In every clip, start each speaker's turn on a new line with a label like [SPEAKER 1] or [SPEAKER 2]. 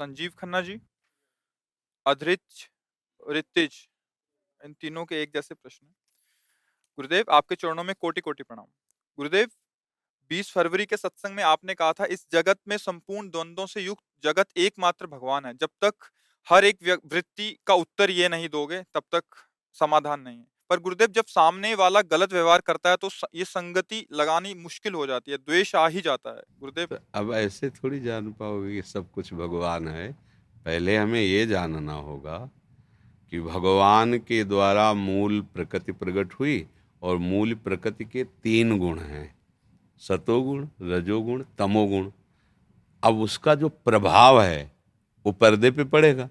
[SPEAKER 1] संजीव खन्ना जी अधृच ऋतिज, इन तीनों के एक जैसे प्रश्न गुरुदेव, आपके चरणों में कोटि कोटि प्रणाम। गुरुदेव 20 फरवरी के सत्संग में आपने कहा था, इस जगत में संपूर्ण द्वंद्वों से युक्त जगत एकमात्र भगवान है। जब तक हर एक वृत्ति का उत्तर ये नहीं दोगे, तब तक समाधान नहीं है। पर गुरुदेव जब सामने वाला गलत व्यवहार करता है तो ये संगति लगानी मुश्किल हो जाती है, द्वेष आ ही जाता है। गुरुदेव?
[SPEAKER 2] तो अब ऐसे थोड़ी जान पाओगे कि सब कुछ भगवान है। पहले हमें ये जानना होगा कि भगवान के द्वारा मूल प्रकृति प्रकट हुई और मूल प्रकृति के तीन गुण हैं। सतोगुण, रजोगुण, तमोगुण। अब उसका जो प्रभाव है, वो पर्दे पे पड़ेगा।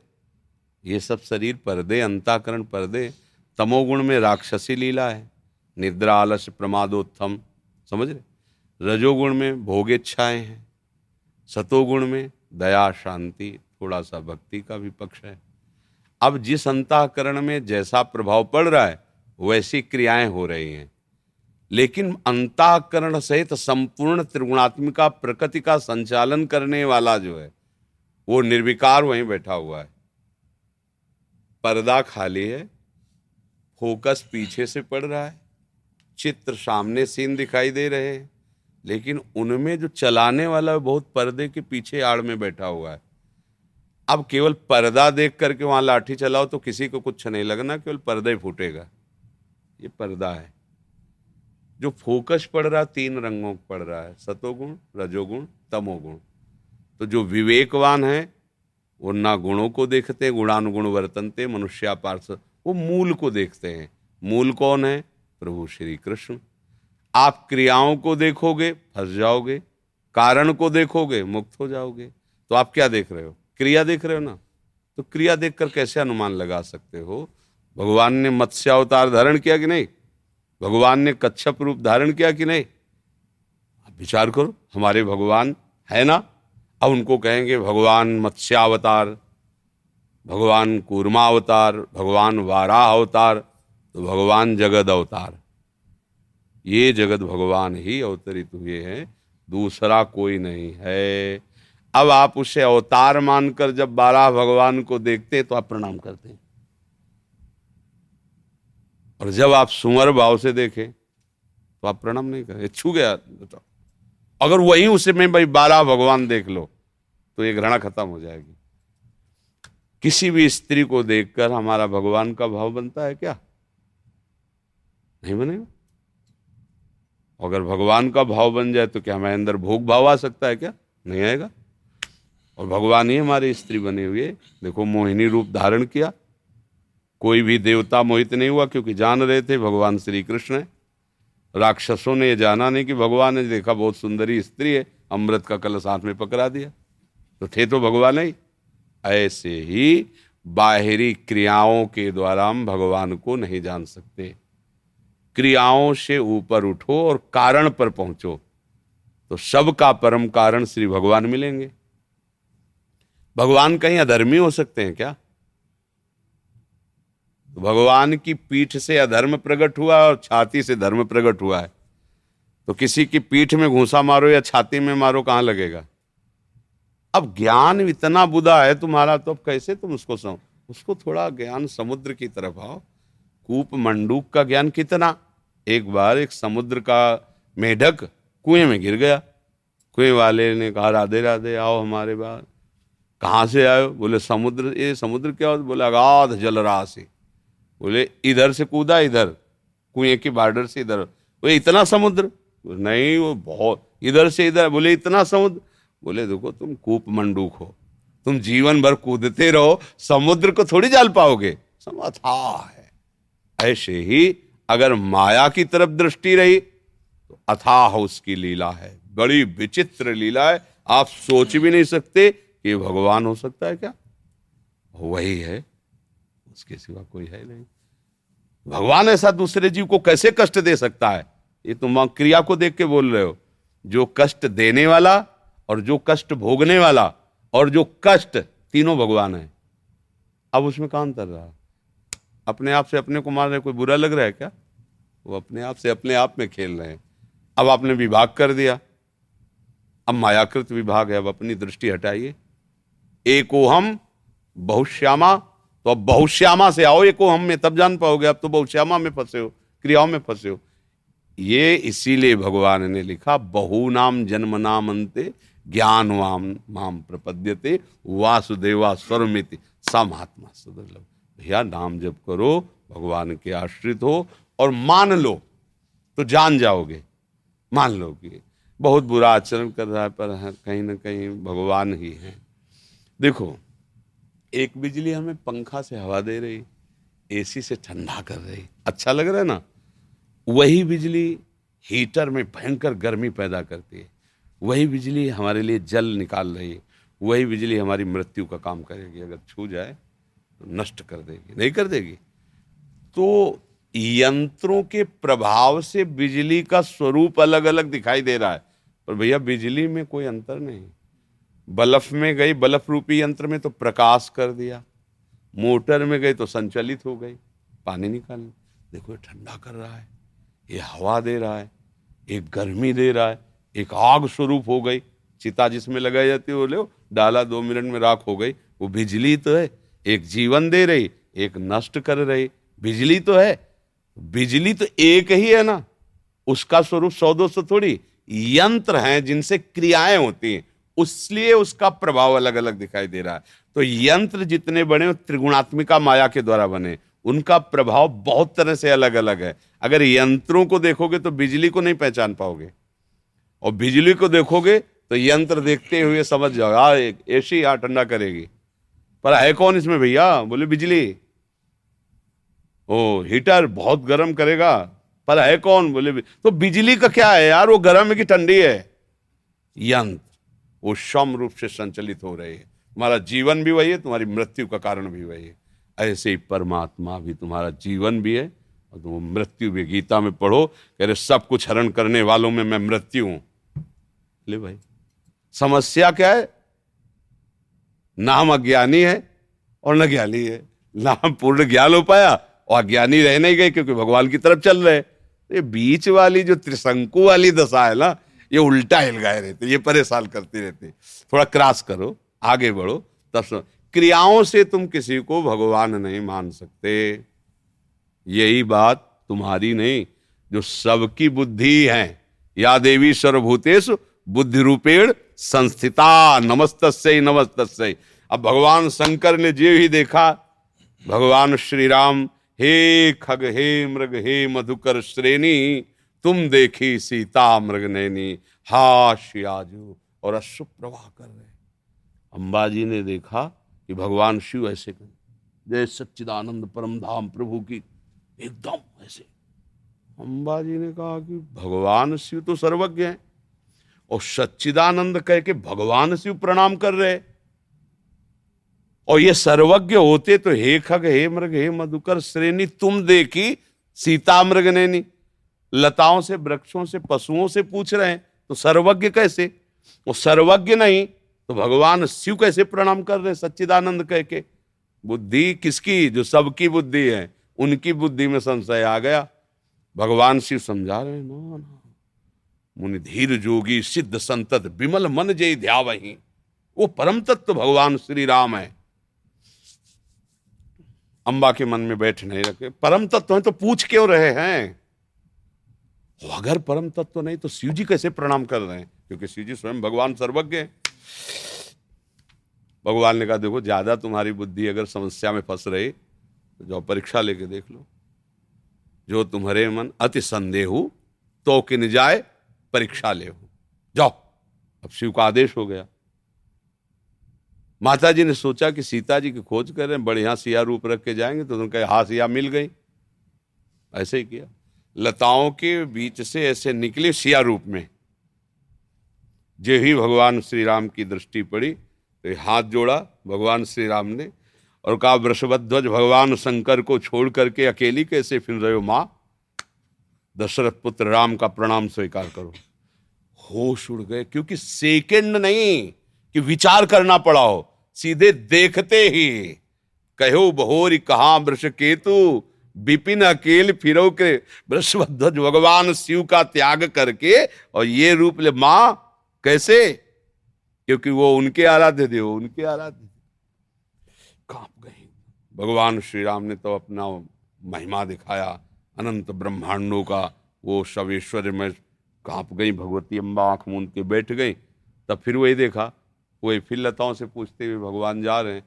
[SPEAKER 2] ये सब शरीर, पर्दे, अंताकरण, पर्दे तमोगुण में राक्षसी लीला है निद्रा आलस्य प्रमादोत्थम, समझ रहे? रजोगुण में भोग इच्छाएँ हैं, सतोगुण में दया शांति, थोड़ा सा भक्ति का भी पक्ष है। अब जिस अंताकरण में जैसा प्रभाव पड़ रहा है, वैसी क्रियाएँ हो रही हैं। लेकिन अंताकरण सहित संपूर्ण त्रिगुणात्मिका प्रकृति का संचालन करने वाला जो है, वो निर्विकार वहीं बैठा हुआ है। पर्दा खाली है फोकस पीछे से पड़ रहा है, चित्र सामने सीन दिखाई दे रहे हैं, लेकिन उनमें जो चलाने वाला है, बहुत पर्दे के पीछे आड़ में बैठा हुआ है। अब केवल पर्दा देख करके वहाँ लाठी चलाओ तो किसी को कुछ नहीं लगना, केवल पर्दा ही फूटेगा। ये पर्दा है। जो फोकस पड़ रहा तीन रंगों पड़ रहा है, सतोगुण, रजोगुण, तमोगुण। तो जो विवेकवान है, वो ना गुणों को देखते, गुणानुगुण वर्तनते मनुष्या पार्ष वो मूल को देखते हैं। मूल कौन है? प्रभु श्री कृष्ण। आप क्रियाओं को देखोगे, फंस जाओगे, कारण को देखोगे, मुक्त हो जाओगे। तो आप क्या देख रहे हो? क्रिया देख रहे हो ना? तो क्रिया देखकर कैसे अनुमान लगा सकते हो? भगवान ने मत्स्य अवतार धारण किया कि नहीं? भगवान ने कच्छप रूप धारण किया कि नहीं? आप विचार करो, हमारे भगवान है ना? अब उनको कहेंगे, भगवान मत्स्यावतार भगवान कूर्मा अवतार, भगवान वाराह अवतार तो भगवान जगद अवतार। ये जगत भगवान ही अवतरित हुए हैं, दूसरा कोई नहीं है। अब आप उसे अवतार मानकर जब बारह भगवान को देखते तो आप प्रणाम करते हैं। और जब आप सुमर भाव से देखें तो आप प्रणाम नहीं करें। छू गया, बताओ। अगर वही उसे में भाई बारह भगवान देख लो तो ये घृणा खत्म हो जाएगी। किसी भी स्त्री को देखकर हमारा भगवान का भाव बनता है क्या? नहीं बनेगा। अगर भगवान का भाव बन जाए तो क्या हमारे अंदर भोग भाव आ सकता है क्या? नहीं आएगा। और भगवान ही हमारे स्त्री बने हुए। देखो, मोहिनी रूप धारण किया। कोई भी देवता मोहित नहीं हुआ क्योंकि जान रहे थे भगवान श्री कृष्ण है। राक्षसों ने यह जाना नहीं कि भगवान ने देखा बहुत सुंदरी स्त्री है, अमृत का कलश हाथ में पकड़ा दिया। तो थे तो भगवान ही। ऐसे ही बाहरी क्रियाओं के द्वारा हम भगवान को नहीं जान सकते। क्रियाओं से ऊपर उठो और कारण पर पहुंचो तो सबका परम कारण श्री भगवान मिलेंगे। भगवान कहीं अधर्मी हो सकते हैं क्या? तो भगवान की पीठ से अधर्म प्रकट हुआ और छाती से धर्म प्रकट हुआ है तो किसी की पीठ में घूसा मारो या छाती में मारो, कहाँ लगेगा? अब ज्ञान इतना बुधा है तुम्हारा तो अब कैसे तुम उसको समझ उसको थोड़ा ज्ञान समुद्र की तरफ़ आओ। कूप मंडूक का ज्ञान कितना? एक बार एक समुद्र का मेढक कुएँ में गिर गया। कुएँ वाले ने कहा, राधे राधे, आओ हमारे बाद कहाँ से आयो बोले, समुद्र, ये समुद्र क्या हो? बोले अगाध से। बोले, इधर से कूदा, इधर। कुएँ के बॉर्डर से इधर। बोले, इतना समुद्र? नहीं, वो बहुत, इधर से इधर। बोले, इतना समुद्र? बोले, देखो, तुम कूप मंडूक हो। तुम जीवन भर कूदते रहो, समुद्र को थोड़ी जाल पाओगे। समथा है। ऐसे ही अगर माया की तरफ़ दृष्टि रही तो अथाह उसकी लीला है। बड़ी विचित्र लीला है। आप सोच भी नहीं सकते कि भगवान हो सकता है क्या। वही है। उसके सिवा कोई है नहीं। भगवान ऐसा दूसरे जीव को कैसे कष्ट दे सकता है? ये तुम क्रिया को देख के बोल रहे हो। जो कष्ट देने वाला और जो कष्ट भोगने वाला और जो कष्ट तीनों भगवान है। अब उसमें कहाँ अंतर रहा अपने आप से अपने को मार रहे कोई बुरा लग रहा है क्या? वो अपने आप से अपने आप में खेल रहे हैं। अब आपने विभाग कर दिया। अब मायाकृत विभाग है। अब अपनी दृष्टि हटाइए। एको हम बहुश्यामा। तो अब बहुश्यामा से आओ एको हम में, तब जान पाओगे। अब तो बहुश्यामा में फंसे हो, क्रियाओं में फंसे हो। ये इसीलिए भगवान ने लिखा बहु नाम जन्म नाम अंते ज्ञान वाम माम प्रपद्यते, वासुदेवा स्वरमिति। समात्मा सुदुर्लभ। भैया, नाम जब करो, भगवान के आश्रित हो और मान लो तो जान जाओगे। मान लो कि बहुत बुरा आचरण कर रहा है, पर कहीं ना कहीं भगवान ही है। देखो, एक बिजली हमें पंखा से हवा दे रही, एसी से ठंडा कर रही। अच्छा लग रहा है ना? वही बिजली हीटर में भयंकर गर्मी पैदा करती है। वही बिजली हमारे लिए जल निकाल रही है, वही बिजली हमारी मृत्यु का काम करेगी, अगर छू जाए तो नष्ट कर देगी, नहीं कर देगी। तो यंत्रों के प्रभाव से बिजली का स्वरूप अलग अलग दिखाई दे रहा है, पर भैया बिजली में कोई अंतर नहीं। बल्ब में गई, बल्ब रूपी यंत्र में तो प्रकाश कर दिया, मोटर में गई तो संचालित हो गई, पानी निकाल देखो, ये ठंडा कर रहा है, ये हवा दे रहा है, ये गर्मी दे रहा है एक आग स्वरूप हो गई। चिता जिसमें लगाई जाती है वो ले डाला दो मिनट में राख हो गई। वो बिजली तो है, एक जीवन दे रही, एक नष्ट कर रही। बिजली तो है, बिजली तो एक ही है ना। उसका स्वरूप सौ दो सौ थोड़ी, यंत्र हैं जिनसे क्रियाएँ होती हैं। उसलिए उसका प्रभाव अलग अलग दिखाई दे रहा है। तो यंत्र जितने बने त्रिगुणात्मिका माया के द्वारा बने। उनका प्रभाव बहुत तरह से अलग अलग है। अगर यंत्रों को देखोगे तो बिजली को नहीं पहचान पाओगे। और बिजली को देखोगे तो यंत्र देखते हुए समझ जाओ ए सी यहाँ ठंडा करेगी। पर है कौन इसमें भैया? बोले, बिजली। ओ, हीटर बहुत गर्म करेगा। पर है कौन? बोले तो बिजली का क्या है यार? वो गर्म है कि ठंडी है? यंत्र, वो सम रूप से संचलित हो रहे हैं। तुम्हारा जीवन भी वही है, तुम्हारी मृत्यु का कारण भी वही है। ऐसे ही परमात्मा भी तुम्हारा जीवन भी है और तुम मृत्यु भी गीता में पढ़ो, कह रहे, सब कुछ हरण करने वालों में मैं मृत्यु हूँ। ले भाई। समस्या क्या है? ना हम अज्ञानी है और न ज्ञानी है। ना हम पूर्ण ज्ञान हो पाया और अज्ञानी रह नहीं गए क्योंकि भगवान की तरफ़ चल रहे ये बीच वाली जो त्रिशंकु वाली दशा है ना, ये उल्टा हिलगाए रहते ये परेशान करते रहते थोड़ा क्रॉस करो, आगे बढ़ो तब क्रियाओं से तुम किसी को भगवान नहीं मान सकते। यही बात तुम्हारी नहीं, जो सबकी बुद्धि है। या देवी सर्वभूतेश बुद्धि रूपेण संस्थिता नमस्त नमस्त अब भगवान शंकर ने जे ही देखा, भगवान श्री राम हे खग, हे मृग, हे मधुकर श्रेणी, तुम देखी सीता मृग नैनी हाशियाजू और अश्रु प्रवाह कर रहे अंबाजी ने देखा कि भगवान शिव ऐसे कर जय सच्चिदानंद परम धाम प्रभु की, एकदम ऐसे। अंबाजी ने कहा कि भगवान शिव तो सर्वज्ञ है। और सच्चिदानंद कह के भगवान शिव प्रणाम कर रहे और ये सर्वज्ञ होते तो हे खग, हे मृग, हे मधुकर श्रेणी, तुम देखी सीता मृग नैनी लताओं से, वृक्षों से, पशुओं से पूछ रहे हैं तो सर्वज्ञ कैसे? वो सर्वज्ञ नहीं तो भगवान शिव कैसे प्रणाम कर रहे सच्चिदानंद कह के? बुद्धि किसकी? जो सबकी बुद्धि है, उनकी बुद्धि में संशय आ गया। भगवान शिव समझा रहे ना ना मुनि धीर जोगी, सिद्ध संतत विमल मन जय ध्या वो परम तत्व भगवान श्री राम है। अंबा के मन में बैठ नहीं रखे। परम तत्व है तो पूछ क्यों रहे हैं? अगर परम तत्व नहीं तो शिव जी कैसे प्रणाम कर रहे हैं? क्योंकि शिव जी स्वयं भगवान सर्वज्ञ है। भगवान ने कहा, देखो, ज़्यादा तुम्हारी बुद्धि अगर समस्या में फंस रही तो जाओ परीक्षा लेके देख लो। जो तुम्हारे मन अति संदेह तो किन जाए परीक्षा ले जाओ। अब शिव का आदेश हो गया। माता जी ने सोचा कि सीता जी की खोज कर रहे हैं, बढ़िया सिया रूप रख के जाएँगे तो उनका हाँ सिया मिल गई। ऐसे ही किया। लताओं के बीच से ऐसे निकले सिया रूप में। जो ही भगवान श्री राम की दृष्टि पड़ी तो हाथ जोड़ा, भगवान श्री राम ने, और कहा, वृषभध्वज, भगवान शंकर को छोड़ करके अकेली कैसे फिर रहे हो माँ? दशरथ पुत्र राम का प्रणाम स्वीकार करो। होश उड़ गए, क्योंकि सेकंड नहीं कि विचार करना पड़ा हो, सीधे देखते ही कहो, बहोरी कहा वृष केतु बिपिन अकेल फिरो के वृषभध्वज भगवान शिव का त्याग करके, और ये रूप ले माँ, कैसे? क्योंकि वो उनके आराध्य थे वो उनके आराध्य काँप गए। भगवान श्री राम ने तो अपना महिमा दिखाया। अनंत ब्रह्मांडों का वो शवेश्वर में काँप गई, भगवती अम्बा आँख मूंद के बैठ गई। तब फिर वही देखा, वही फिर लताओं से पूछते हुए भगवान जा रहे हैं।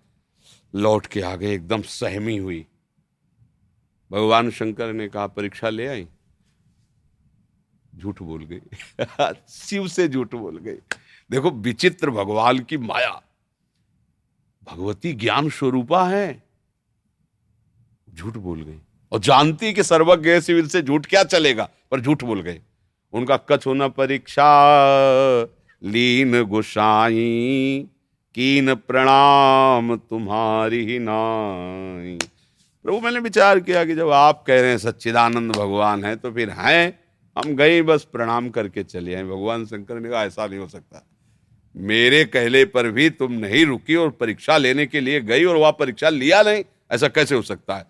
[SPEAKER 2] लौट के आ गए एकदम सहमी हुई। भगवान शंकर ने कहा, परीक्षा ले आई? झूठ बोल गई। शिव से झूठ बोल गई। देखो, विचित्र भगवान की माया। भगवती ज्ञान स्वरूपा है। झूठ बोल गई। और जानती कि सर्वज्ञ सिविल से झूठ क्या चलेगा, पर झूठ बोल गए उनका कछ होना परीक्षा, लीन गुसाई, कीन प्रणाम तुम्हारी ही नाई। प्रभु, मैंने विचार किया कि जब आप कह रहे हैं सच्चिदानंद भगवान है तो फिर हैं, हम गए बस प्रणाम करके चले आए। भगवान शंकर ने कहा, ऐसा नहीं हो सकता। मेरे कहले पर भी तुम नहीं रुकी और परीक्षा लेने के लिए गई और वह परीक्षा लिया नहीं, ऐसा कैसे हो सकता है?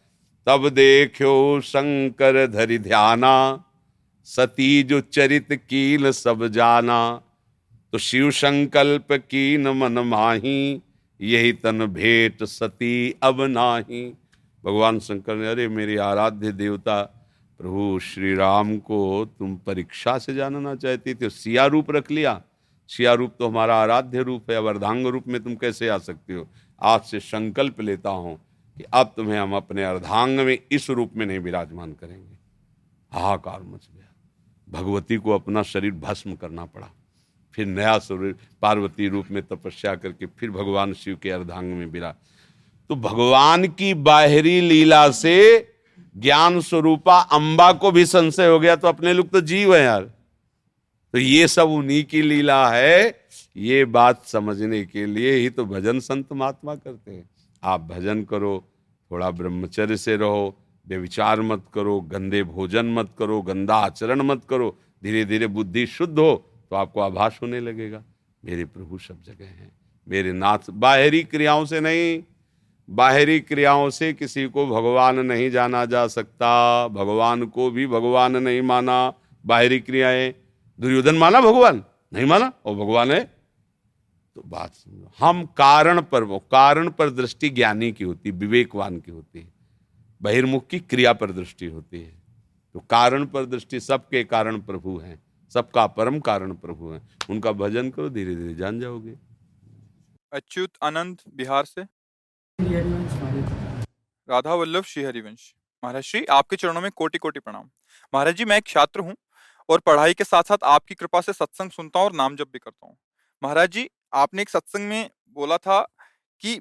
[SPEAKER 2] तब देखो शंकर धरि ध्याना सती जो चरित कील सब जाना। तो शिव संकल्प कीन मन माही, यही तन भेंट सती अब नाही। भगवान शंकर ने, अरे मेरे आराध्य देवता, प्रभु श्री राम को तुम परीक्षा से जानना चाहती थी, सिया रूप रख लिया। सिया रूप तो हमारा आराध्य रूप है अब अर्धांग रूप में तुम कैसे आ सकते हो? आज से संकल्प लेता हूँ। कि अब तुम्हें हम अपने अर्धांग में इस रूप में नहीं विराजमान करेंगे। हाहाकार मच गया। भगवती को अपना शरीर भस्म करना पड़ा। फिर नया स्वरूप पार्वती रूप में तपस्या करके फिर भगवान शिव के अर्धांग में विराज तो भगवान की बाहरी लीला से ज्ञान स्वरूपा अंबा को भी संशय हो गया तो अपने लोग तो जीव है यार। तो ये सब उन्हीं की लीला है। ये बात समझने के लिए ही तो भजन संत महात्मा करते हैं। आप भजन करो थोड़ा ब्रह्मचर्य से रहो बेविचार मत करो, गंदे भोजन मत करो, गंदा आचरण मत करो धीरे धीरे बुद्धि शुद्ध हो तो आपको आभास होने लगेगा। मेरे प्रभु सब जगह हैं। मेरे नाथ बाहरी क्रियाओं से नहीं, बाहरी क्रियाओं से किसी को भगवान नहीं जाना जा सकता, भगवान को भी भगवान नहीं माना, बाहरी क्रियाएँ। दुर्योधन माना भगवान? नहीं माना? और भगवान है तो बात सुनो हम कारण पर वो, कारण पर दृष्टि ज्ञानी की होती विवेकवान की होती है। बहिर्मुख की क्रिया पर दृष्टि होती है। तो कारण पर दृष्टि सबके कारण प्रभु हैं, सबका परम कारण प्रभु है। उनका भजन करो धीरे धीरे जान जाओगे।
[SPEAKER 1] अच्युत आनंद, बिहार से। राधा वल्लभ श्री हरिवंश महाराज, श्री, आपके चरणों में कोटि कोटि प्रणाम। महाराज जी, मैं एक छात्र हूँ और पढ़ाई के साथ साथ आपकी कृपा से सत्संग सुनता हूँ और नाम जप भी करता हूँ। महाराज जी आपने एक सत्संग में बोला था कि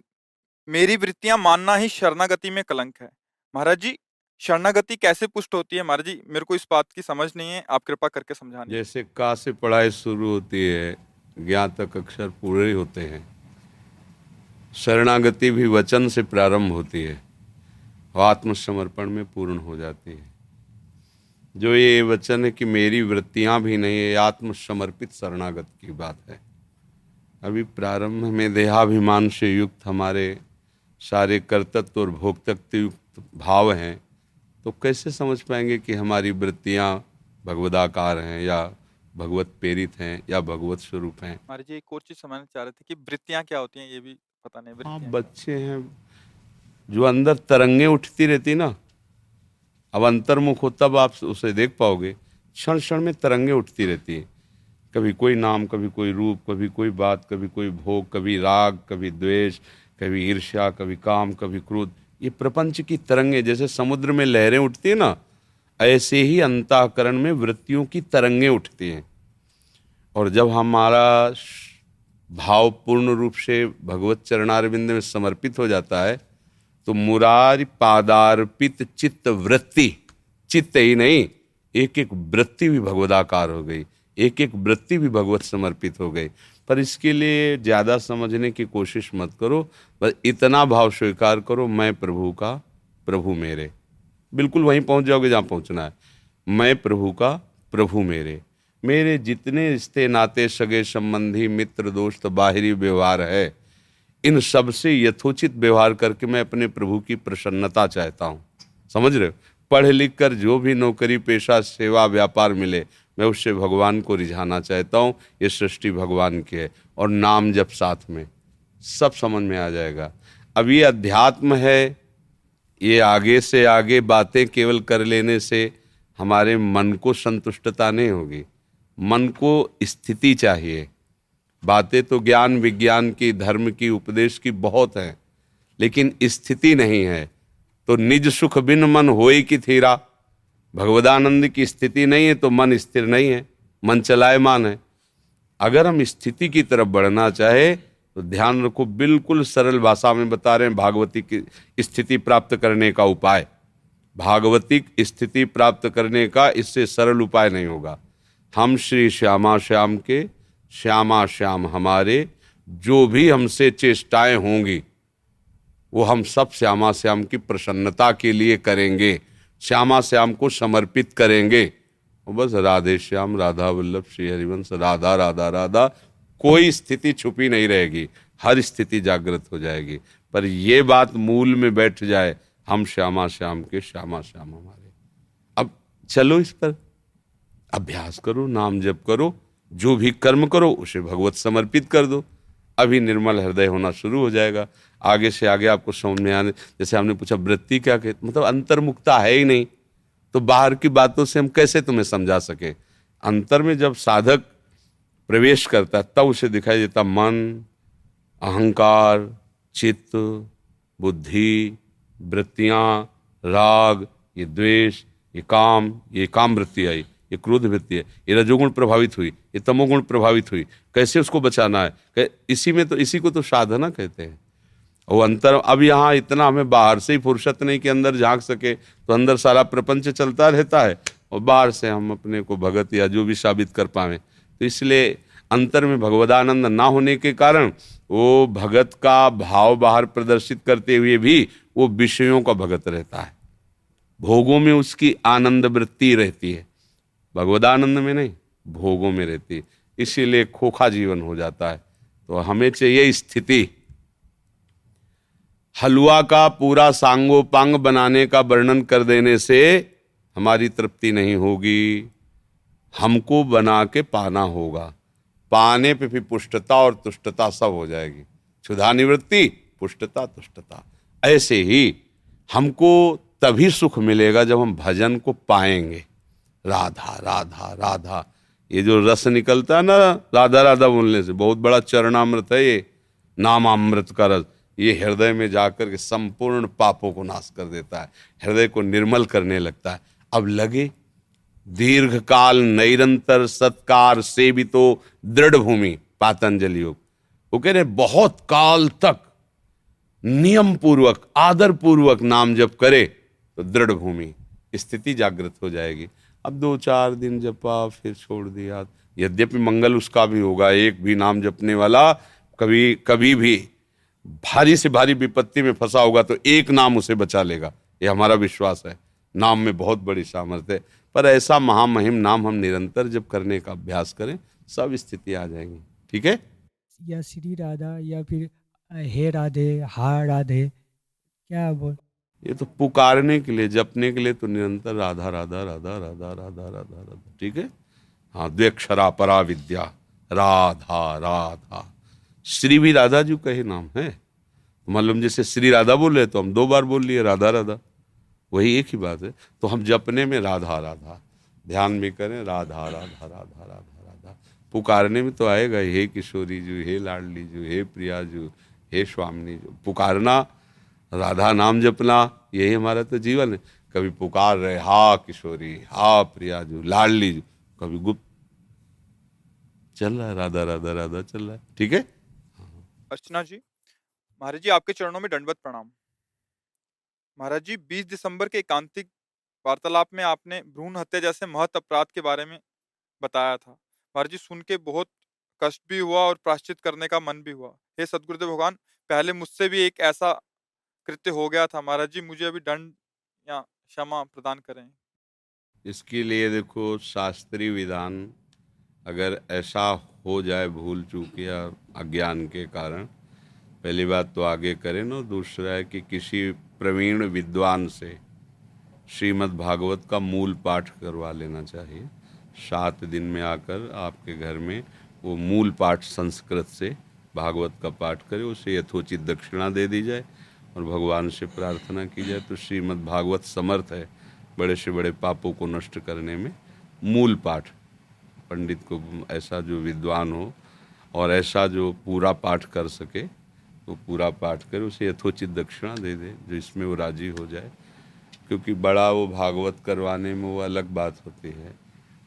[SPEAKER 1] मेरी वृत्तियाँ मानना ही शरणागति में कलंक है। महाराज जी, शरणागति कैसे पुष्ट होती है? महाराज जी, मेरे को इस बात की समझ नहीं है, आप कृपा करके समझाने।
[SPEAKER 2] जैसे का से पढ़ाई शुरू होती है, ज्ञात अक्षर पूरे होते हैं। शरणागति भी वचन से प्रारंभ होती है और आत्मसमर्पण में पूर्ण हो जाती है। जो ये वचन है कि मेरी वृत्तियाँ भी नहीं है आत्मसमर्पित शरणागत की बात है। अभी प्रारंभ में देहाभिमान से युक्त हमारे सारे कर्तत्व और भोक्तत्व युक्त भाव हैं तो कैसे समझ पाएँगे कि हमारी वृत्तियाँ भगवदाकार हैं या भगवत प्रेरित हैं या भगवत स्वरूप हैं?
[SPEAKER 1] हमारे जी एक और चीज़ समझना चाह रहे थे कि वृत्तियाँ क्या होती हैं ये भी पता नहीं
[SPEAKER 2] हाँ बच्चे हैं जो अंदर तरंगे उठती रहती ना अब अंतर्मुख हो तब आप उसे देख पाओगे क्षण क्षण में तरंगे उठती रहती है। कभी कोई नाम, कभी कोई रूप, कभी कोई बात, कभी कोई भोग, कभी राग, कभी द्वेष, कभी ईर्ष्या, कभी काम, कभी क्रोध, ये प्रपंच की तरंगे, जैसे समुद्र में लहरें उठती है ना, ऐसे ही अंताकरण में वृत्तियों की तरंगे उठती हैं। और जब हमारा भाव पूर्ण रूप से भगवत चरणारविंद में समर्पित हो जाता है तो मुरारी पादार्पित चित्त वृत्ति, चित्त ही नहीं एक एक वृत्ति भी भगवदाकार हो गई। एक एक वृत्ति भी भगवत समर्पित हो गई। पर इसके लिए ज़्यादा समझने की कोशिश मत करो। बस इतना भाव स्वीकार करो, मैं प्रभु का, प्रभु मेरे। बिल्कुल वहीं पहुँच जाओगे जहाँ पहुँचना है। मैं प्रभु का, प्रभु मेरे। मेरे जितने रिश्ते, नाते, सगे, संबंधी, मित्र, दोस्त, बाहरी व्यवहार है, इन सबसे यथोचित व्यवहार करके मैं अपने प्रभु की प्रसन्नता चाहता हूँ। समझ रहे हो? पढ़ लिख कर जो भी नौकरी, पेशा, सेवा, व्यापार मिले मैं उससे भगवान को रिझाना चाहता हूँ, ये सृष्टि भगवान की है, और नाम जब साथ में, सब समझ में आ जाएगा। अब ये अध्यात्म है, ये आगे से आगे बातें केवल कर लेने से हमारे मन को संतुष्टता नहीं होगी। मन को स्थिति चाहिए। बातें तो ज्ञान, विज्ञान की, धर्म की, उपदेश की बहुत हैं, लेकिन स्थिति नहीं है। तो निज सुख बिन मन होए कि थीरा भगवदानंद की स्थिति नहीं है तो मन स्थिर नहीं है, मन चलायमान है। अगर हम स्थिति की तरफ़ बढ़ना चाहे तो ध्यान रखो, बिल्कुल सरल भाषा में बता रहे हैं, भागवती की स्थिति प्राप्त करने का उपाय। भागवतिक स्थिति प्राप्त करने का इससे सरल उपाय नहीं होगा। हम श्री श्यामा श्याम के, श्यामा श्याम हमारे, जो भी हमसे चेष्टाएँ होंगी, वो हम सब श्यामा श्याम की प्रसन्नता के लिए करेंगे। श्यामा श्याम को समर्पित करेंगे। और बस राधे श्याम, राधा वल्लभ, श्री हरिवंश, राधा राधा राधा, कोई स्थिति छुपी नहीं रहेगी। हर स्थिति जागृत हो जाएगी। पर ये बात मूल में बैठ जाए, हम श्यामा श्याम के श्यामा श्याम हमारे। अब चलो इस पर। अभ्यास करो, नाम जप करो, जो भी कर्म करो, उसे भगवत समर्पित कर दो। अभी निर्मल हृदय होना शुरू हो जाएगा। आगे से आगे आपको समझ में आने जैसे हमने पूछा, वृत्ति क्या कहते मतलब अंतर्मुक्ता है ही नहीं। तो बाहर की बातों से हम कैसे तुम्हें समझा सके? अंतर में जब साधक प्रवेश करता है, तब उसे दिखाई देता मन, अहंकार, चित्त, बुद्धि, वृत्तियाँ, राग, ये द्वेष, ये काम ये काम वृत्ति आई। ये क्रोध वृत्ति है, ये रजोगुण प्रभावित हुई, ये तमोगुण प्रभावित हुई, कैसे उसको बचाना है? इसी में तो इसी को तो साधना कहते हैं। वो अंतर, अब यहाँ इतना हमें बाहर से ही फुर्सत नहीं कि अंदर झाँक सके तो अंदर सारा प्रपंच चलता रहता है, और बाहर से हम अपने को भगत या जो भी साबित कर पाए तो इसलिए अंतर में भगवदानंद ना होने के कारण, वो भगत का भाव बाहर प्रदर्शित करते हुए भी वो विषयों का भगत रहता है। भोगों में उसकी आनंद वृत्ति रहती है। भगवदानंद में नहीं, भोगों में रहती इसीलिए खोखा जीवन हो जाता है। तो हमें चाहिए स्थिति। हलवा का पूरा सांगो पांग बनाने का वर्णन कर देने से हमारी तृप्ति नहीं होगी। हमको बना के पाना होगा। पाने पे भी पुष्टता और तुष्टता सब हो जाएगी। क्षुधा निवृत्ति, पुष्टता, तुष्टता। ऐसे ही हमको तभी सुख मिलेगा जब हम भजन को पाएँगे। राधा राधा राधा। ये जो रस निकलता है ना, राधा राधा बोलने से, बहुत बड़ा चरणामृत है ये, नामामृत का रस। ये हृदय में जाकर के संपूर्ण पापों को नाश कर देता है, हृदय को निर्मल करने लगता है। अब लगे दीर्घ काल निरंतर सत्कार से भी तो दृढ़ भूमि, पातंजलि योग। वो कह रहे, बहुत काल तक नियम पूर्वक आदर पूर्वक नाम जब करे तो दृढ़ भूमि, स्थिति जागृत हो जाएगी। अब दो चार दिन जपा, फिर छोड़ दिया। यद्यपि मंगल उसका भी होगा, एक भी नाम जपने वाला कभी कभी भी भारी से भारी विपत्ति में फंसा होगा तो एक नाम उसे बचा लेगा। ये हमारा विश्वास है। नाम में बहुत बड़ी सामर्थ्य है। पर ऐसा महामहिम नाम हम निरंतर जब करने का अभ्यास करें, सब स्थिति आ जाएँगी। ठीक है?
[SPEAKER 3] या श्री राधा, या फिर, हे राधे, हा राधे क्या बोल
[SPEAKER 2] ये तो पुकारने के लिए, जपने के लिए तो निरंतर राधा राधा राधा राधा राधा राधा राधा। ठीक है? हाँ द्वेक्षरा परा विद्या, राधा राधा। श्री भी राधा जी का ही नाम है। मालूम जैसे श्री राधा बोले तो हम दो बार बोल लिए, राधा राधा। वही एक ही बात है। तो हम जपने में राधा राधा। ध्यान भी करें, राधा राधा राधा राधा राधा। पुकारने में तो आएगा हे। किशोरी जू हे लाडली जू हे प्रिया जू हे स्वामिनी जू पुकारना राधा नाम जपना, यही हमारा तो जीवन है। कभी पुकार रहे, हा किशोरी, हा प्रिया जू लाडली जू, कभी गुप्त। चल रहा है, राधा राधा राधा चल रहा है। ठीक है?
[SPEAKER 1] अर्चना जी, महाराज जी, आपके चरणों में दंडवत प्रणाम। महाराज जी 20 दिसंबर के एकांतिक वार्तालाप में आपने भ्रूण हत्या जैसे महत अपराध के बारे में बताया था। महाराज जी, सुन के बहुत कष्ट भी हुआ और प्राश्चित करने का मन भी हुआ। हे सदगुरुदेव भगवान, पहले मुझसे भी एक ऐसा कृत्य हो गया था महाराज जी, मुझे अभी दंड या क्षमा प्रदान करें।
[SPEAKER 2] इसके लिए देखो शास्त्रीय विधान अगर ऐसा हो जाए भूल चूक या अज्ञान के कारण, पहली बात तो आगे करें ना, दूसरा है कि किसी प्रवीण विद्वान से श्रीमद् भागवत का मूल पाठ करवा लेना चाहिए। सात दिन में आकर आपके घर में वो मूल पाठ संस्कृत से भागवत का पाठ करे, उसे यथोचित दक्षिणा दे दी जाए। और भगवान से प्रार्थना की जाए तो श्रीमद् भागवत समर्थ है बड़े से बड़े पापों को नष्ट करने में। मूल पाठ, पंडित को ऐसा जो विद्वान हो और ऐसा जो पूरा पाठ कर सके वो तो पूरा पाठ करे उसे यथोचित दक्षिणा दे दे, जो इसमें वो राज़ी हो जाए। क्योंकि बड़ा वो भागवत करवाने में वो अलग बात होती है।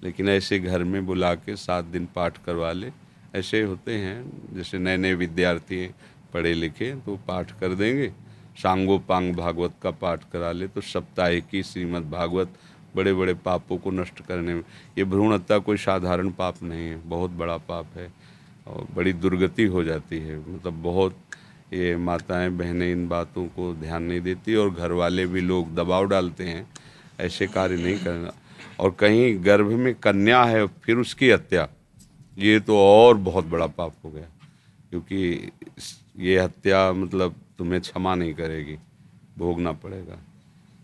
[SPEAKER 2] लेकिन ऐसे घर में बुला के सात दिन पाठ करवा ले। ऐसे होते हैं, जैसे नए नए विद्यार्थी पढ़े लिखे तो पाठ कर देंगे। सांगो पांग भागवत का पाठ करा ले तो सप्ताहिकी श्रीमद् भागवत बड़े बड़े पापों को नष्ट करने में। ये भ्रूण हत्या कोई साधारण पाप नहीं है, बहुत बड़ा पाप है और बड़ी दुर्गति हो जाती है। मतलब बहुत ये माताएँ, बहनें इन बातों को ध्यान नहीं देती और घर वाले भी लोग दबाव डालते हैं, ऐसे कार्य नहीं करना। और कहीं गर्भ में कन्या है, फिर उसकी हत्या, ये तो और बहुत बड़ा पाप हो गया। क्योंकि ये हत्या मतलब तुम्हें क्षमा नहीं करेगी, भोगना पड़ेगा,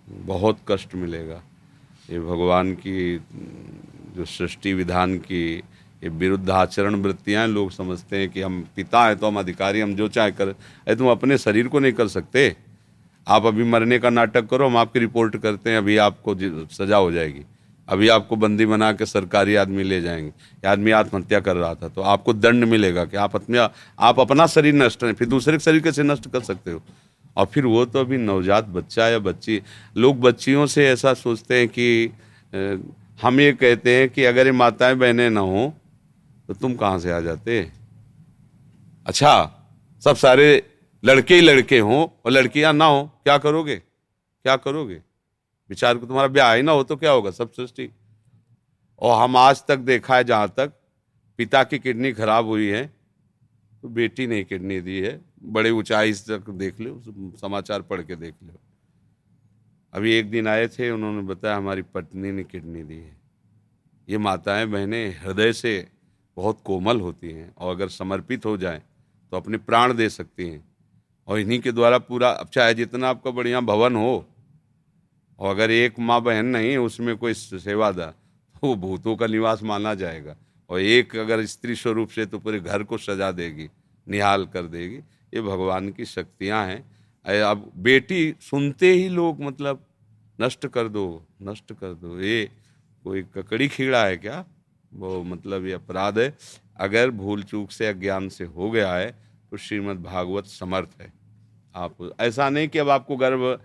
[SPEAKER 2] बहुत कष्ट मिलेगा। ये भगवान की, जो सृष्टि विधान की, ये विरुद्ध आचरण वृत्तियाँ लोग समझते हैं कि हम पिता हैं तो हम अधिकारी, हम जो चाहे कर, अरे तुम अपने शरीर को नहीं कर सकते। आप अभी मरने का नाटक करो, हम आपकी रिपोर्ट करते हैं, अभी आपको सजा हो जाएगी। अभी आपको बंदी बना के सरकारी आदमी ले जाएँगे। आदमी आत्महत्या कर रहा था तो आपको दंड मिलेगा कि आप अपने आप अपना शरीर नष्ट है, फिर दूसरे के शरीर कैसे नष्ट कर सकते हो? और फिर वो तो अभी नवजात बच्चा या बच्ची लोग बच्चियों से ऐसा सोचते हैं कि हम ये कहते हैं कि अगर ये माताएँ बहनें ना हो तो तुम कहाँ से आ जाते? अच्छा सब सारे लड़के ही लड़के हों और लड़कियाँ ना हो, क्या करोगे? क्या करोगे? विचार को तुम्हारा ब्याह ही ना हो तो क्या होगा? सब सृष्टि। और हम आज तक देखा है, जहाँ तक पिता की किडनी खराब हुई है तो बेटी ने किडनी दी है। बड़े ऊंचाई तक देख लो, समाचार पढ़ के देख लो। अभी एक दिन आए थे, उन्होंने बताया, हमारी पत्नी ने किडनी दी है। ये माताएँ, बहनें, हृदय से बहुत कोमल होती हैं और अगर समर्पित हो जाएँ तो अपने प्राण दे सकती हैं। और इन्हीं के द्वारा पूरा चाहे जितना आपका बढ़िया भवन हो और अगर एक माँ बहन नहीं, उसमें कोई सेवादार तो वो भूतों का निवास माना जाएगा। और एक अगर स्त्री स्वरूप से तो पूरे घर को सजा देगी, निहाल कर देगी। ये भगवान की शक्तियाँ हैं। अब बेटी सुनते ही लोग मतलब नष्ट कर दो, नष्ट कर दो। ये कोई ककड़ी खीड़ा है क्या? वो मतलब ये अपराध है। अगर भूल चूक से, अज्ञान से हो गया है तो श्रीमद् भागवत समर्थ है। आप, ऐसा नहीं कि अब आपको गर्भ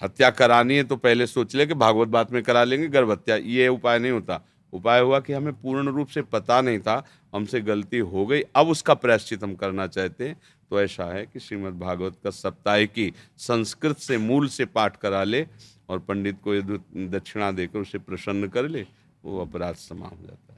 [SPEAKER 2] हत्या करानी है तो पहले सोच ले कि भागवत बात में करा लेंगे गर्भ हत्या ये उपाय नहीं होता। उपाय हुआ कि हमें पूर्ण रूप से पता नहीं था, हमसे गलती हो गई, अब उसका प्रायश्चित हम करना चाहते हैं। तो ऐसा है कि श्रीमद् भागवत का सप्ताह की संस्कृत से मूल से पाठ करा ले और पंडित को दक्षिणा देकर उसे प्रसन्न कर ले, वो अपराध समा हो जाता है।